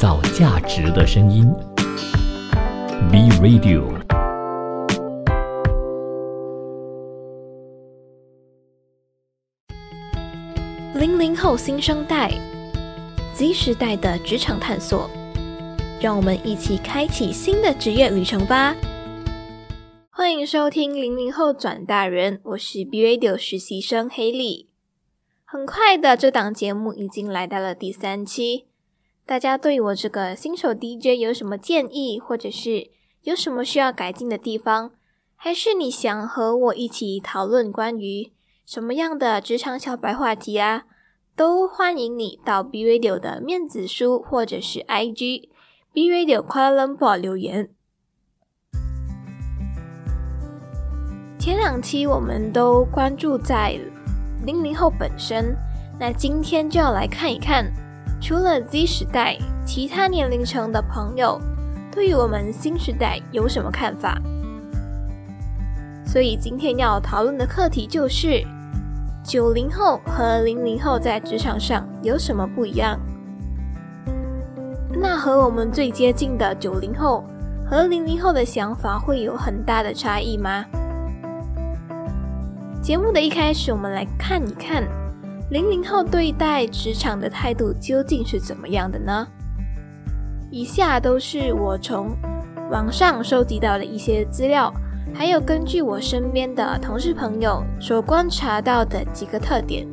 造价值的声音。B Radio。零零后新生代，Z 时代的职场探索，让我们一起开启新的职业旅程吧！欢迎收听零零后转大人，我是 B Radio 实习生黑莉。很快的，这档节目已经来到了第三期。大家对我这个新手 DJ 有什么建议，或者是有什么需要改进的地方？还是你想和我一起讨论关于什么样的职场小白话题啊？都欢迎你到 B Radio 的面子书或者是 IG B Radio Kuala Lumpur 留言。前两期我们都关注在。零零后本身，那今天就要来看一看，除了 Z 时代，其他年龄层的朋友对于我们新时代有什么看法？所以今天要讨论的课题就是九零后和零零后在职场上有什么不一样？那和我们最接近的九零后和零零后的想法会有很大的差异吗？节目的一开始，我们来看一看零零后对待职场的态度究竟是怎么样的呢？以下都是我从网上收集到的一些资料，还有根据我身边的同事朋友所观察到的几个特点。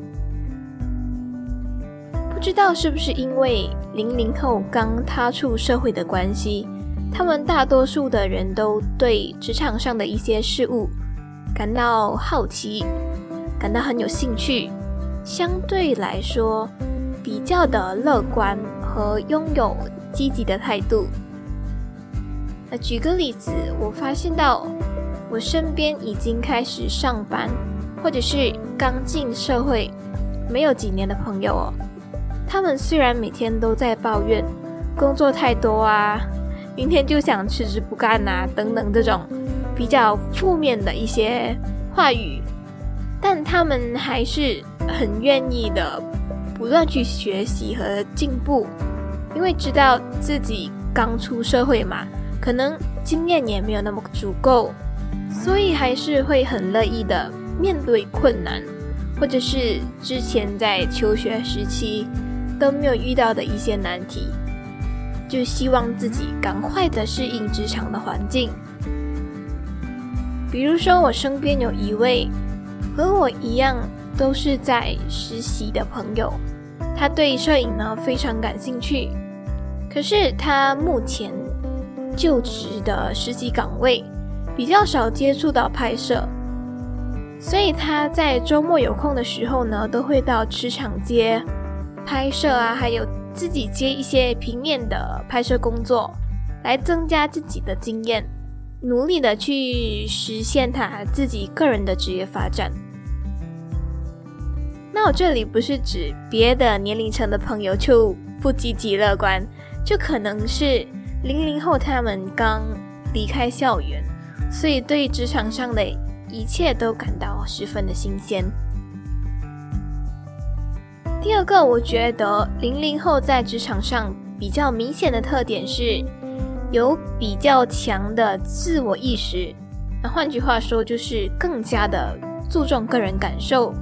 不知道是不是因为零零后刚踏出社会的关系，他们大多数的人都对职场上的一些事物。感到好奇，感到很有兴趣，相对来说比较的乐观和拥有积极的态度。那举个例子，我发现到我身边已经开始上班，或者是刚进社会没有几年的朋友哦，他们虽然每天都在抱怨工作太多啊，明天就想辞职不干呐，等等这种。比较负面的一些话语，但他们还是很愿意的，不断去学习和进步，因为知道自己刚出社会嘛，可能经验也没有那么足够，所以还是会很乐意的面对困难，或者是之前在求学时期都没有遇到的一些难题，就希望自己赶快的适应职场的环境。比如说，我身边有一位和我一样都是在实习的朋友，他对摄影呢非常感兴趣，可是他目前就职的实习岗位比较少接触到拍摄，所以他在周末有空的时候呢，都会到职场街拍摄啊，还有自己接一些平面的拍摄工作，来增加自己的经验。努力的去实现他自己个人的职业发展。那我这里不是指别的年龄层的朋友就不积极乐观，就可能是零零后他们刚离开校园，所以对职场上的一切都感到十分的新鲜。第二个，我觉得零零后在职场上比较明显的特点是。有比较强的自我意识，那换句话说就是更加的注重个人感受。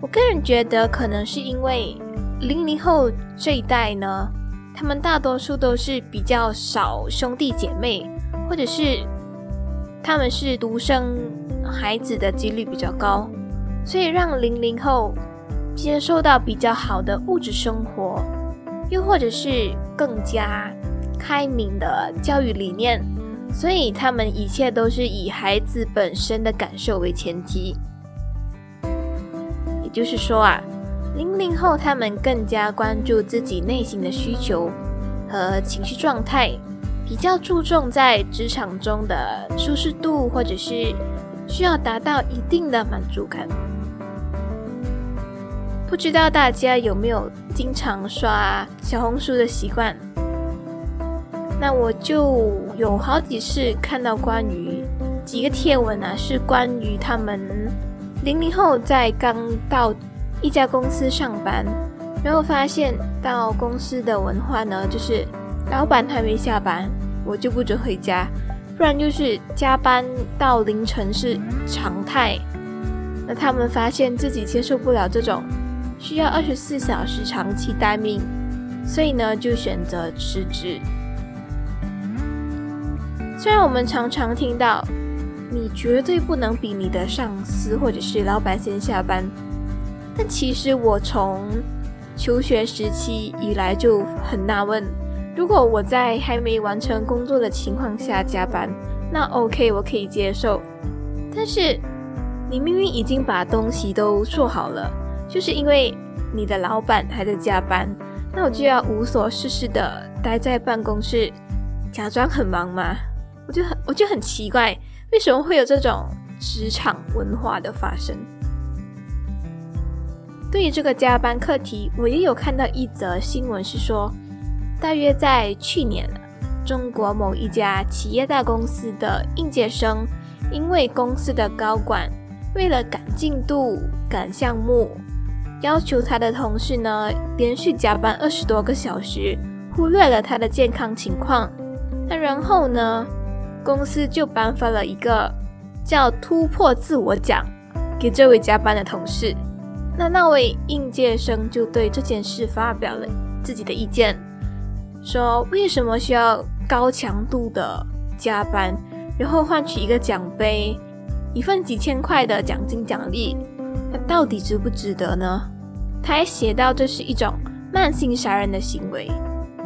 我个人觉得，可能是因为零零后这一代呢，他们大多数都是比较少兄弟姐妹，或者是他们是独生孩子的几率比较高，所以让零零后接受到比较好的物质生活，又或者是更加。开明的教育理念，所以他们一切都是以孩子本身的感受为前提。也就是说啊，零零后他们更加关注自己内心的需求和情绪状态，比较注重在职场中的舒适度，或者是需要达到一定的满足感。不知道大家有没有经常刷小红书的习惯？那我就有好几次看到关于几个贴文啊，是关于他们零零后在刚到一家公司上班，然后发现到公司的文化呢，就是老板还没下班，我就不准回家，不然就是加班到凌晨是常态。那他们发现自己接受不了这种需要二十四小时长期待命，所以呢就选择辞职。虽然我们常常听到你绝对不能比你的上司或者是老板先下班，但其实我从求学时期以来就很纳闷，如果我在还没完成工作的情况下加班，那 OK 我可以接受。但是你明明已经把东西都做好了，就是因为你的老板还在加班，那我就要无所事事的待在办公室，假装很忙吗？我就很我就很奇怪，为什么会有这种职场文化的发生？对于这个加班课题，我也有看到一则新闻，是说，大约在去年，中国某一家企业大公司的应届生，因为公司的高管为了赶进度、赶项目，要求他的同事呢连续加班二十多个小时，忽略了他的健康情况。那然后呢，公司就颁发了一个叫“突破自我奖”给这位加班的同事。那那位应届生就对这件事发表了自己的意见，说为什么需要高强度的加班，然后换取一个奖杯，一份几千块的奖金奖励，那到底值不值得呢？他还写到这是一种慢性杀人的行为，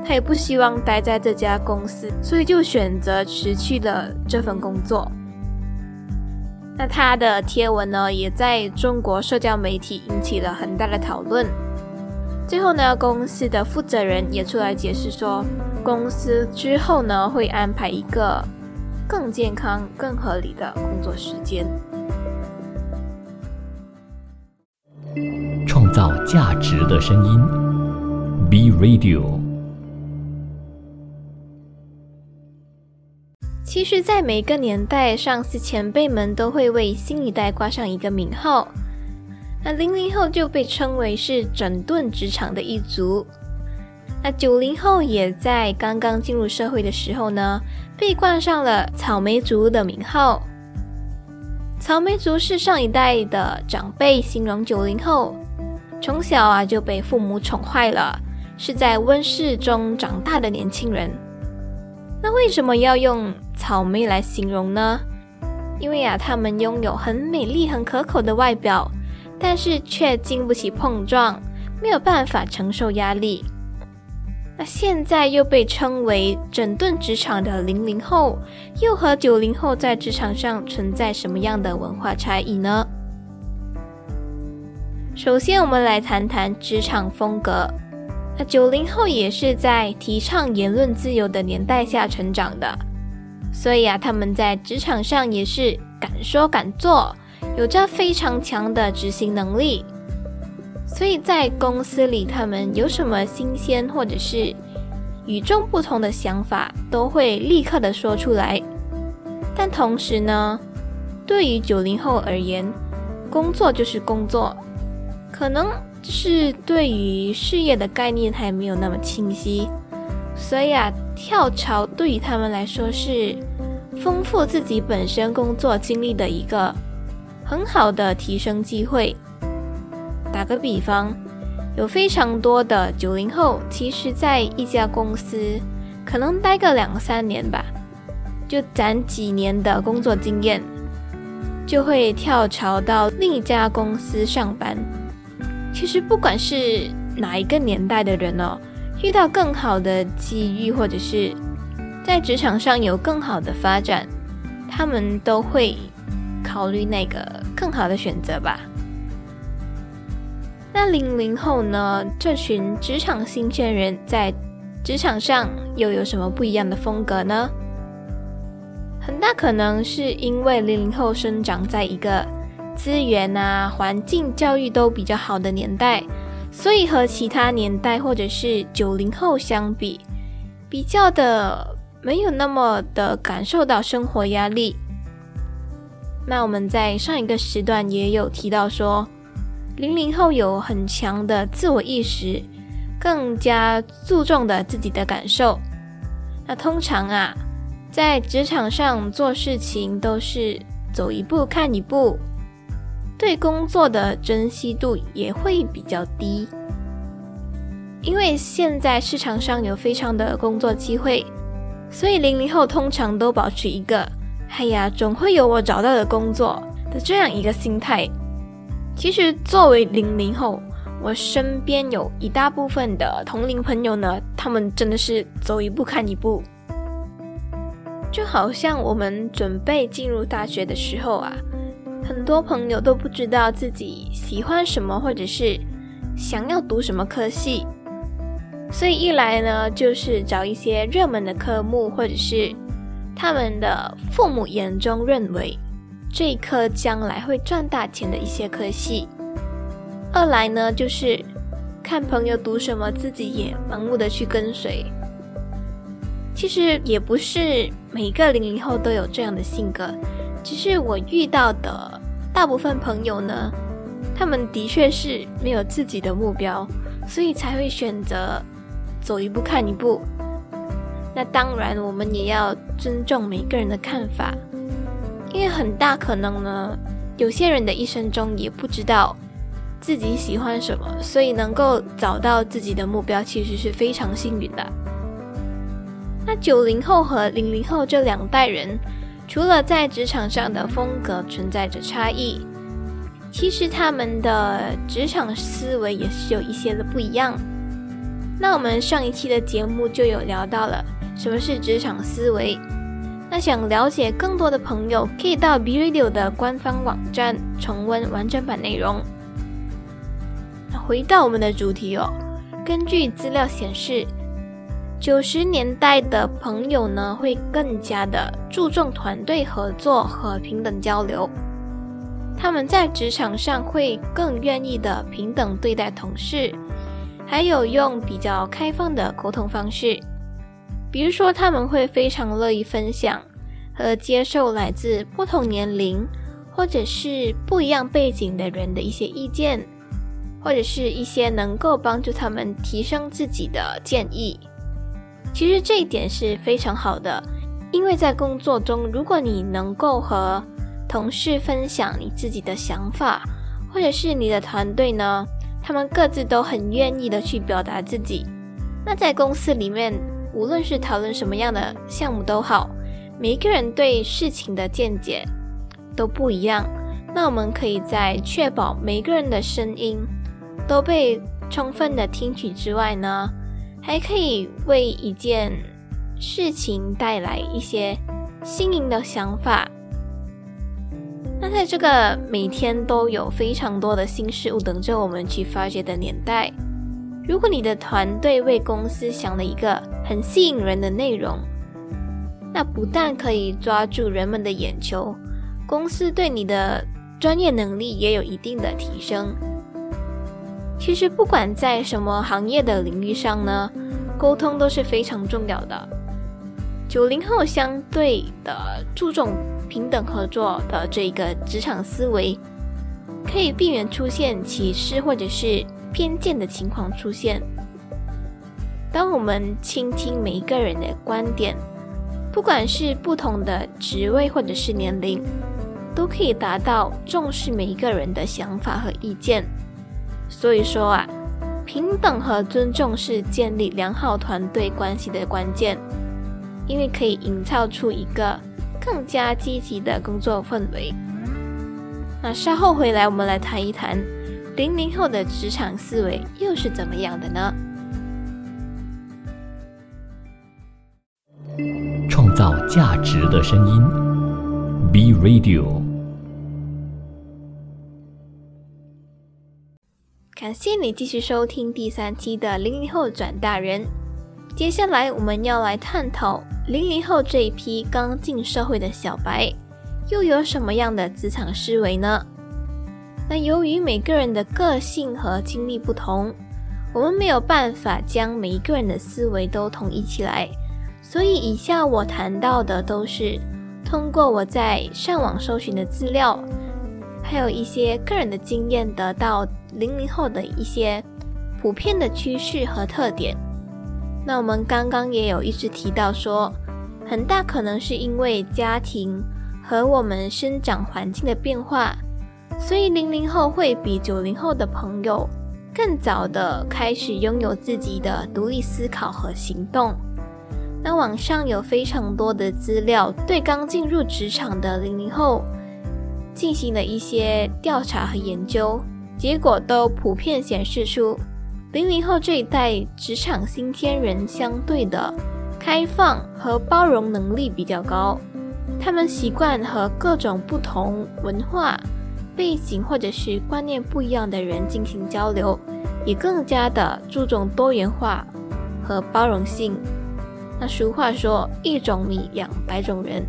他也不希望待在这家公司，所以就选择辞去了这份工作。那他的贴文呢，也在中国社交媒体引起了很大的讨论。最后呢，公司的负责人也出来解释说，公司之后呢会安排一个更健康、更合理的工作时间，创造价值的声音，B Radio。其实，在每个年代，上司前辈们都会为新一代挂上一个名号。那零零后就被称为是整顿职场的一族。那九零后也在刚刚进入社会的时候呢，被冠上了草莓族的名号。草莓族是上一代的长辈形容九零后，从小啊就被父母宠坏了，是在温室中长大的年轻人。那为什么要用？草莓来形容呢？因为啊，它们拥有很美丽、很可口的外表，但是却经不起碰撞，没有办法承受压力。那现在又被称为整顿职场的零零后，又和九零后在职场上存在什么样的文化差异呢？首先，我们来谈谈职场风格。那九零后也是在提倡言论自由的年代下成长的。所以啊，他们在职场上也是敢说敢做，有着非常强的执行能力。所以在公司里，他们有什么新鲜或者是与众不同的想法，都会立刻的说出来。但同时呢，对于九零后而言，工作就是工作，可能是对于事业的概念还没有那么清晰。所以啊，跳槽对于他们来说是丰富自己本身工作经历的一个很好的提升机会。打个比方，有非常多的九零后，其实在一家公司可能待个两三年吧，就攒几年的工作经验，就会跳槽到另一家公司上班。其实不管是哪一个年代的人哦。遇到更好的机遇，或者是在职场上有更好的发展，他们都会考虑那个更好的选择吧。那零零后呢？这群职场新鲜人在职场上又有什么不一样的风格呢？很大可能是因为零零后生长在一个资源啊、环境、教育都比较好的年代。所以和其他年代或者是九零后相比，比较的没有那么的感受到生活压力。那我们在上一个时段也有提到说，零零后有很强的自我意识，更加注重的自己的感受。那通常啊，在职场上做事情都是走一步看一步，对工作的珍惜度也会比较低。因为现在市场上有非常的工作机会，所以零零后通常都保持一个“哎呀，总会有我找到的工作”的这样一个心态。其实作为零零后，我身边有一大部分的同龄朋友呢，他们真的是走一步看一步。就好像我们准备进入大学的时候啊，很多朋友都不知道自己喜欢什么，或者是想要读什么科系。所以一来呢，就是找一些热门的科目，或者是他们的父母眼中认为这一科将来会赚大钱的一些科系；二来呢，就是看朋友读什么，自己也盲目的去跟随。其实也不是每个零零后都有这样的性格，只是我遇到的大部分朋友呢，他们的确是没有自己的目标，所以才会选择。走一步看一步，那当然我们也要尊重每个人的看法，因为很大可能呢，有些人的一生中也不知道自己喜欢什么，所以能够找到自己的目标，其实是非常幸运的。那九零后和零零后这两代人，除了在职场上的风格存在着差异，其实他们的职场思维也是有一些的不一样。那我们上一期的节目就有聊到了什么是职场思维。那想了解更多的朋友，可以到 B Radio 的官方网站重温完整版内容。那回到我们的主题哦，根据资料显示，九十年代的朋友呢会更加的注重团队合作和平等交流，他们在职场上会更愿意的平等对待同事。还有用比较开放的沟通方式，比如说他们会非常乐意分享和接受来自不同年龄或者是不一样背景的人的一些意见，或者是一些能够帮助他们提升自己的建议。其实这一点是非常好的，因为在工作中，如果你能够和同事分享你自己的想法，或者是你的团队呢？他们各自都很愿意的去表达自己。那在公司里面，无论是讨论什么样的项目都好，每一个人对事情的见解都不一样。那我们可以在确保每个人的声音都被充分的听取之外呢，还可以为一件事情带来一些新颖的想法。那在这个每天都有非常多的新事物等着我们去发掘的年代，如果你的团队为公司想了一个很吸引人的内容，那不但可以抓住人们的眼球，公司对你的专业能力也有一定的提升。其实不管在什么行业的领域上呢，沟通都是非常重要的。九零后相对的注重。平等合作的这个职场思维，可以避免出现歧视或者是偏见的情况出现。当我们倾听每一个人的观点，不管是不同的职位或者是年龄，都可以达到重视每一个人的想法和意见。所以说啊，平等和尊重是建立良好团队关系的关键，因为可以营造出一个。更加积极的工作氛围。那稍后回来，我们来谈一谈零零后的职场思维又是怎么样的呢？创造价值的声音，B Radio。感谢你继续收听第三期的零零后转大人。接下来我们要来探讨。零零后这一批刚进社会的小白，又有什么样的职场思维呢？那由于每个人的个性和经历不同，我们没有办法将每一个人的思维都统一起来，所以以下我谈到的都是通过我在上网搜寻的资料，还有一些个人的经验，得到零零后的一些普遍的趋势和特点。那我们刚刚也有一直提到说，很大可能是因为家庭和我们生长环境的变化，所以零零后会比九零后的朋友更早的开始拥有自己的独立思考和行动。那网上有非常多的资料，对刚进入职场的零零后进行了一些调查和研究，结果都普遍显示出，零零后这一代职场新鲜人相对的开放和包容能力比较高，他们习惯和各种不同文化背景或者是观念不一样的人进行交流，也更加的注重多元化和包容性。那俗话说“一种米养百种人”，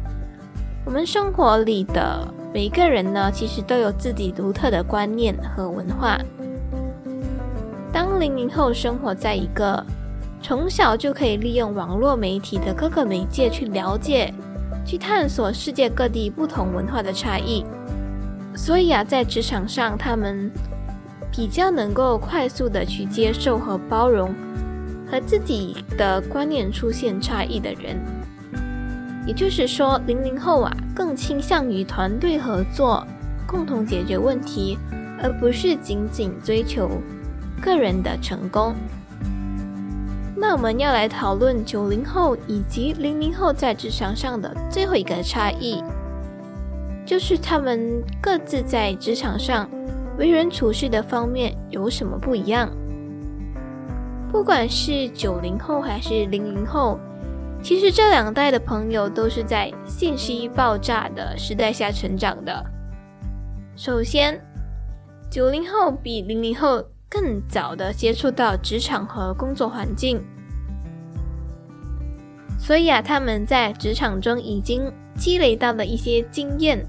我们生活里的每个人呢，其实都有自己独特的观念和文化。当零零后生活在一个从小就可以利用网络媒体的各个媒介去了解、去探索世界各地不同文化的差异，所以啊，在职场上他们比较能够快速的去接受和包容。和自己的观念出现差异的人，也就是说，零零后啊，更倾向于团队合作，共同解决问题，而不是仅仅追求个人的成功。那我们要来讨论九零后以及零零后在职场上的最后一个差异，就是他们各自在职场上为人处事的方面有什么不一样。不管是九零后还是零零后，其实这两代的朋友都是在信息爆炸的时代下成长的。首先，九零后比零零后更早的接触到职场和工作环境，所以啊，他们在职场中已经积累到了一些经验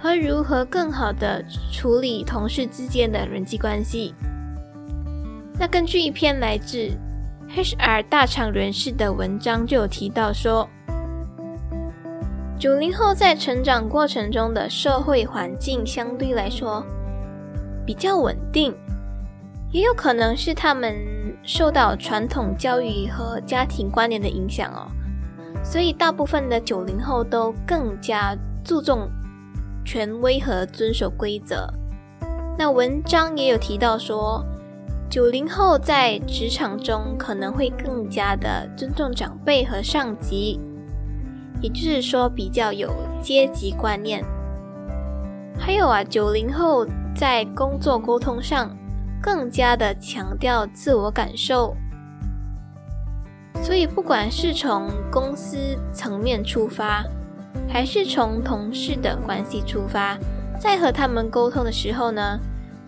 和如何更好的处理同事之间的人际关系。那根据一篇来自 HR 大厂人士的文章，就有提到说，九零后在成长过程中的社会环境相对来说比较稳定，也有可能是他们受到传统教育和家庭观念的影响哦，所以大部分的九零后都更加注重权威和遵守规则。那文章也有提到说。九零后在职场中可能会更加的尊重长辈和上级，也就是说比较有阶级观念。还有啊，九零后在工作沟通上更加的强调自我感受，所以不管是从公司层面出发，还是从同事的关系出发，在和他们沟通的时候呢？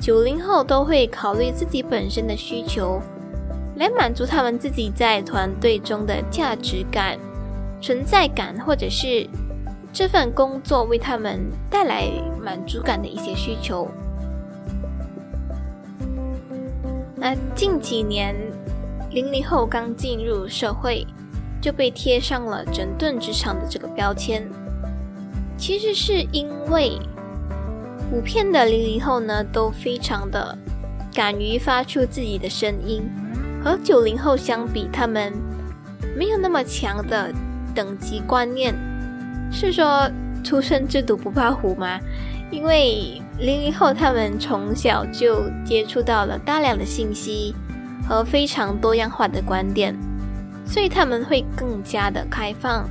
九零后都会考虑自己本身的需求，来满足他们自己在团队中的价值感、存在感，或者是这份工作为他们带来满足感的一些需求。那近几年，零零后刚进入社会，就被贴上了整顿职场的这个标签，其实是因为。普遍的零零后呢，都非常的敢于发出自己的声音，和九零后相比，他们没有那么强的等级观念。是说出生之犊不怕虎吗？因为零零后他们从小就接触到了大量的信息和非常多样化的观点，所以他们会更加的开放，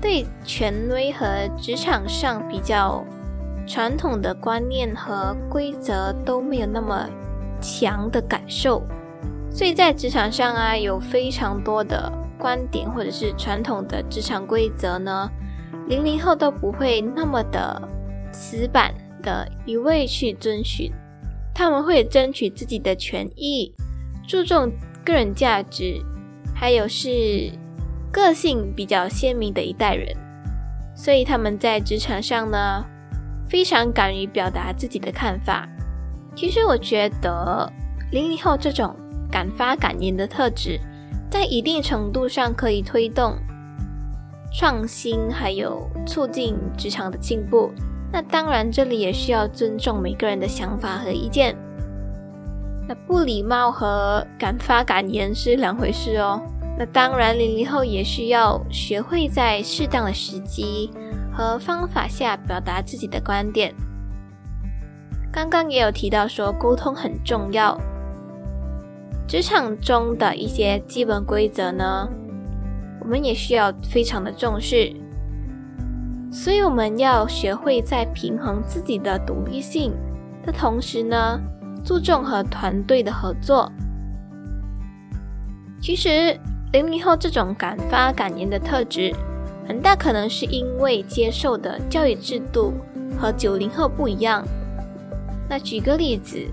对权威和职场上比较。传统的观念和规则都没有那么强的感受，所以在职场上啊，有非常多的观点或者是传统的职场规则呢，零零后都不会那么的死板的一味去遵循，他们会争取自己的权益，注重个人价值，还有是个性比较鲜明的一代人，所以他们在职场上呢。非常敢于表达自己的看法。其实我觉得零零后这种敢发敢言的特质，在一定程度上可以推动创新，还有促进职场的进步。那当然，这里也需要尊重每个人的想法和意见。那不礼貌和敢发敢言是两回事哦。那当然，零零后也需要学会在适当的时机和方法下表达自己的观点。刚刚也有提到说，沟通很重要。职场中的一些基本规则呢，我们也需要非常的重视。所以我们要学会在平衡自己的独立性的同时呢，注重和团队的合作。其实零零后这种敢发敢言的特质，很大可能是因为接受的教育制度和九零后不一样。那举个例子，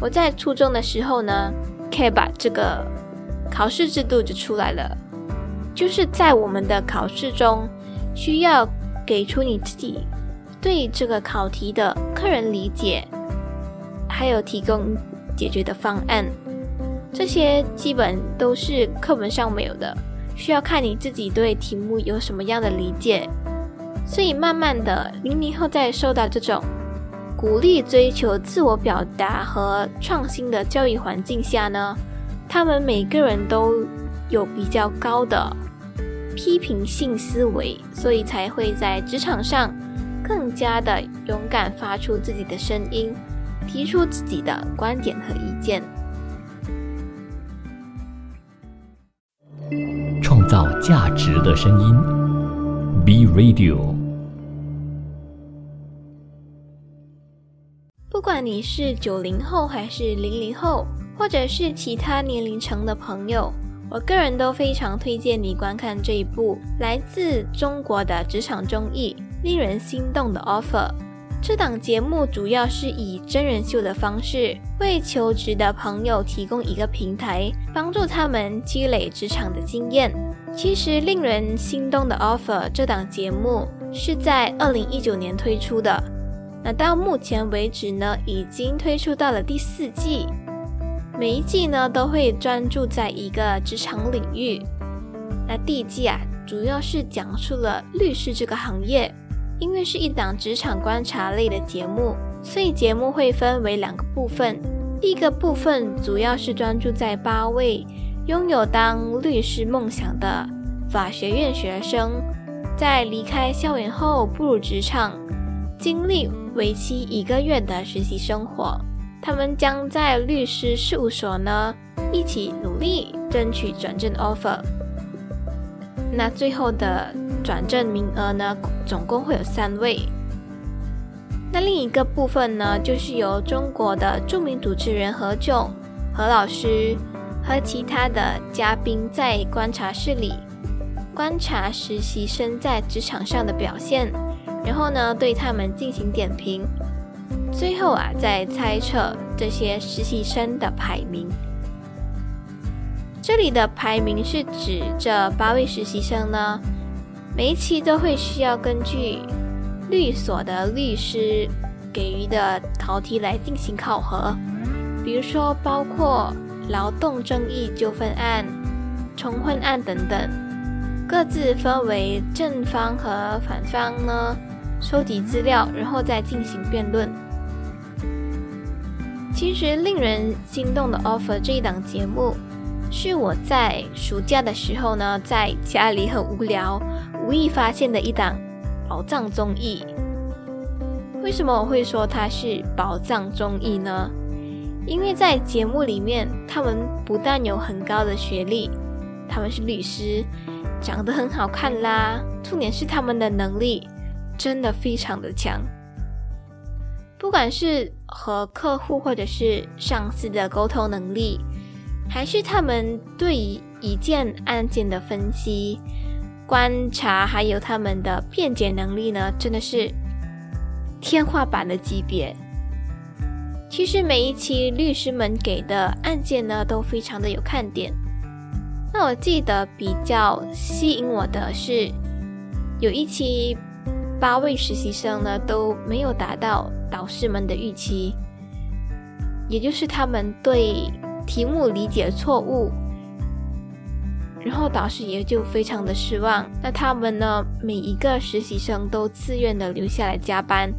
我在初中的时候呢，K 把这个考试制度就出来了，就是在我们的考试中需要。给出你自己对这个考题的个人理解，还有提供解决的方案，这些基本都是课本上没有的，需要看你自己对题目有什么样的理解。所以慢慢的，零零后在受到这种鼓励追求自我表达和创新的教育环境下呢，他们每个人都有比较高的。批评性思维，所以才会在职场上更加的勇敢发出自己的声音，提出自己的观点和意见，造价值的声音。B Radio。不管你是九零后还是零零后，或者是其他年龄层的朋友。我个人都非常推荐你观看这一部来自中国的职场综艺《令人心动的 offer》。这档节目主要是以真人秀的方式，为求职的朋友提供一个平台，帮助他们积累职场的经验。其实，《令人心动的 offer》这档节目是在二零一九年推出的，那到目前为止呢，已经推出到了第四季。每一季呢都会专注在一个职场领域。那第一季啊，主要是讲述了律师这个行业。因为是一档职场观察类的节目，所以节目会分为两个部分。第一个部分主要是专注在八位拥有当律师梦想的法学院学生，在离开校园后步入职场，经历为期一个月的实习生活。他们将在律师事务所呢一起努力争取转正 offer。那最后的转正名额呢，总共会有三位。那另一个部分呢，就是由中国的著名主持人何炅何老师和其他的嘉宾在观察室里观察实习生在职场上的表现，然后呢对他们进行点评。最后啊，再猜测这些实习生的排名。这里的排名是指这八位实习生呢，每一期都会需要根据律所的律师给予的考题来进行考核，比如说包括劳动争议纠纷案、重婚案等等，各自分为正方和反方呢，收集资料，然后再进行辩论。其实令人心动的 offer 这一档节目，是我在暑假的时候呢，在家里很无聊，无意发现的一档宝藏综艺。为什么我会说它是宝藏综艺呢？因为在节目里面，他们不但有很高的学历，他们是律师，长得很好看啦，重点是他们的能力真的非常的强。不管是和客户或者是上司的沟通能力，还是他们对于一件案件的分析、观察，还有他们的辩解能力呢，真的是天花板的级别。其实每一期律师们给的案件呢，都非常的有看点。那我记得比较吸引我的是，有一期。八位实习生呢都没有达到导师们的预期，也就是他们对题目理解错误，然后导师也就非常的失望。那他们呢，每一个实习生都自愿的留下来加班，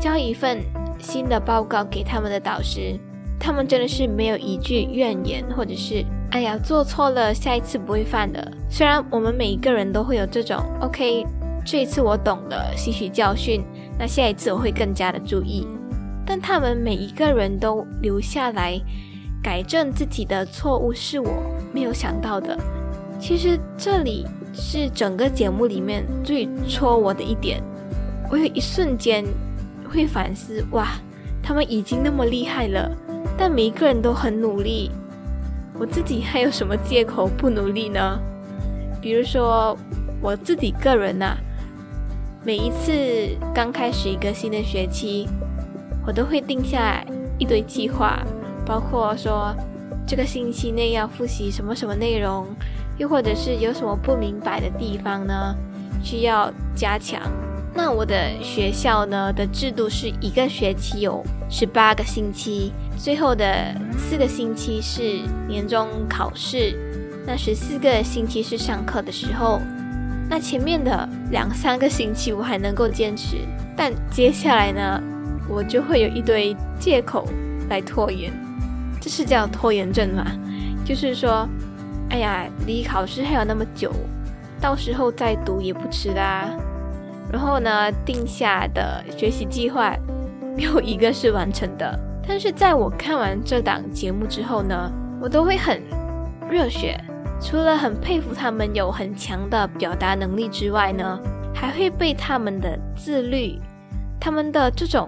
交一份新的报告给他们的导师。他们真的是没有一句怨言，或者是哎呀做错了，下一次不会犯的。虽然我们每一个人都会有这种 OK，这一次我懂了，吸取教训，那下一次我会更加的注意。但他们每一个人都留下来改正自己的错误，是我没有想到的。其实这里是整个节目里面最戳我的一点，我有一瞬间会反思：哇，他们已经那么厉害了。但每一个人都很努力，我自己还有什么借口不努力呢？比如说我自己个人呐，每一次刚开始一个新的学期，我都会定下一堆计划，包括说这个星期内要复习什么什么内容，又或者是有什么不明白的地方呢，需要加强。那我的学校呢的制度是一个学期有十八个星期。最后的四个星期是年终考试，那十四个星期是上课的时候，那前面的两三个星期我还能够坚持，但接下来呢，我就会有一堆借口来拖延，这是叫拖延症嘛？就是说，哎呀，离考试还有那么久，到时候再读也不迟啦。然后呢，定下的学习计划没有一个是完成的。但是在我看完这档节目之后呢，我都会很热血。除了很佩服他们有很强的表达能力之外呢，还会被他们的自律、他们的这种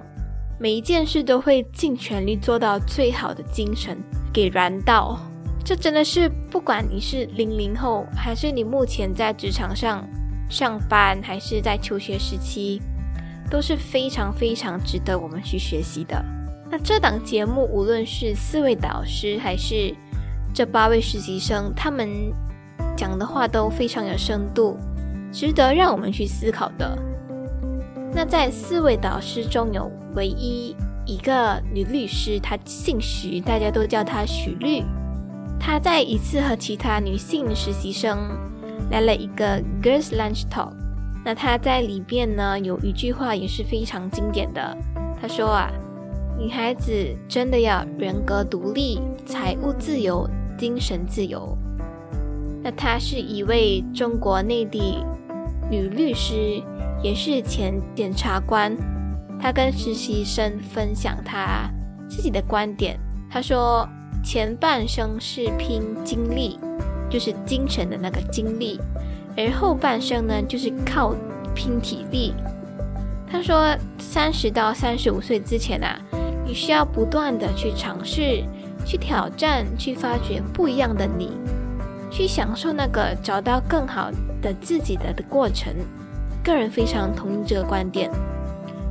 每一件事都会尽全力做到最好的精神给燃到。这真的是不管你是零零后，还是你目前在职场上上班，还是在求学时期，都是非常非常值得我们去学习的。那这档节目，无论是四位导师还是这八位实习生，他们讲的话都非常有深度，值得让我们去思考的。那在四位导师中有唯一一个女律师，她姓徐，大家都叫她许律。她在一次和其他女性实习生来了一个 Girls Lunch Talk，那她在里边呢有一句话也是非常经典的，她说啊。女孩子真的要人格独立、财务自由、精神自由。那她是一位中国内地女律师，也是前检察官。她跟实习生分享她自己的观点。她说：“前半生是拼精力，就是精神的那个精力；而后半生呢，就是靠拼体力。”他说：“三十到三十五岁之前啊。”你需要不断的去尝试、去挑战、去发掘不一样的你，去享受那个找到更好的自己的的过程。个人非常同意这个观点。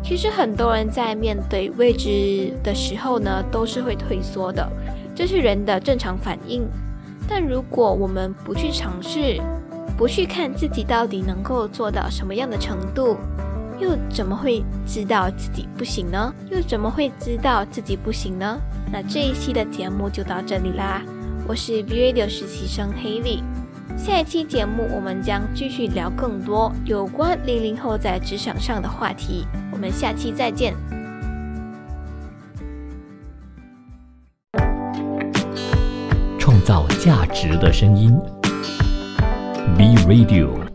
其实很多人在面对未知的时候呢，都是会退缩的，这是人的正常反应。但如果我们不去尝试，不去看自己到底能够做到什么样的程度，又怎么会知道自己不行呢？又怎么会知道自己不行呢？那这一期的节目就到这里啦。我是 B Radio 实习生黑莉，下一期节目我们将继续聊更多有关零零后在职场上的话题。我们下期再见。造价值的声音，V Radio。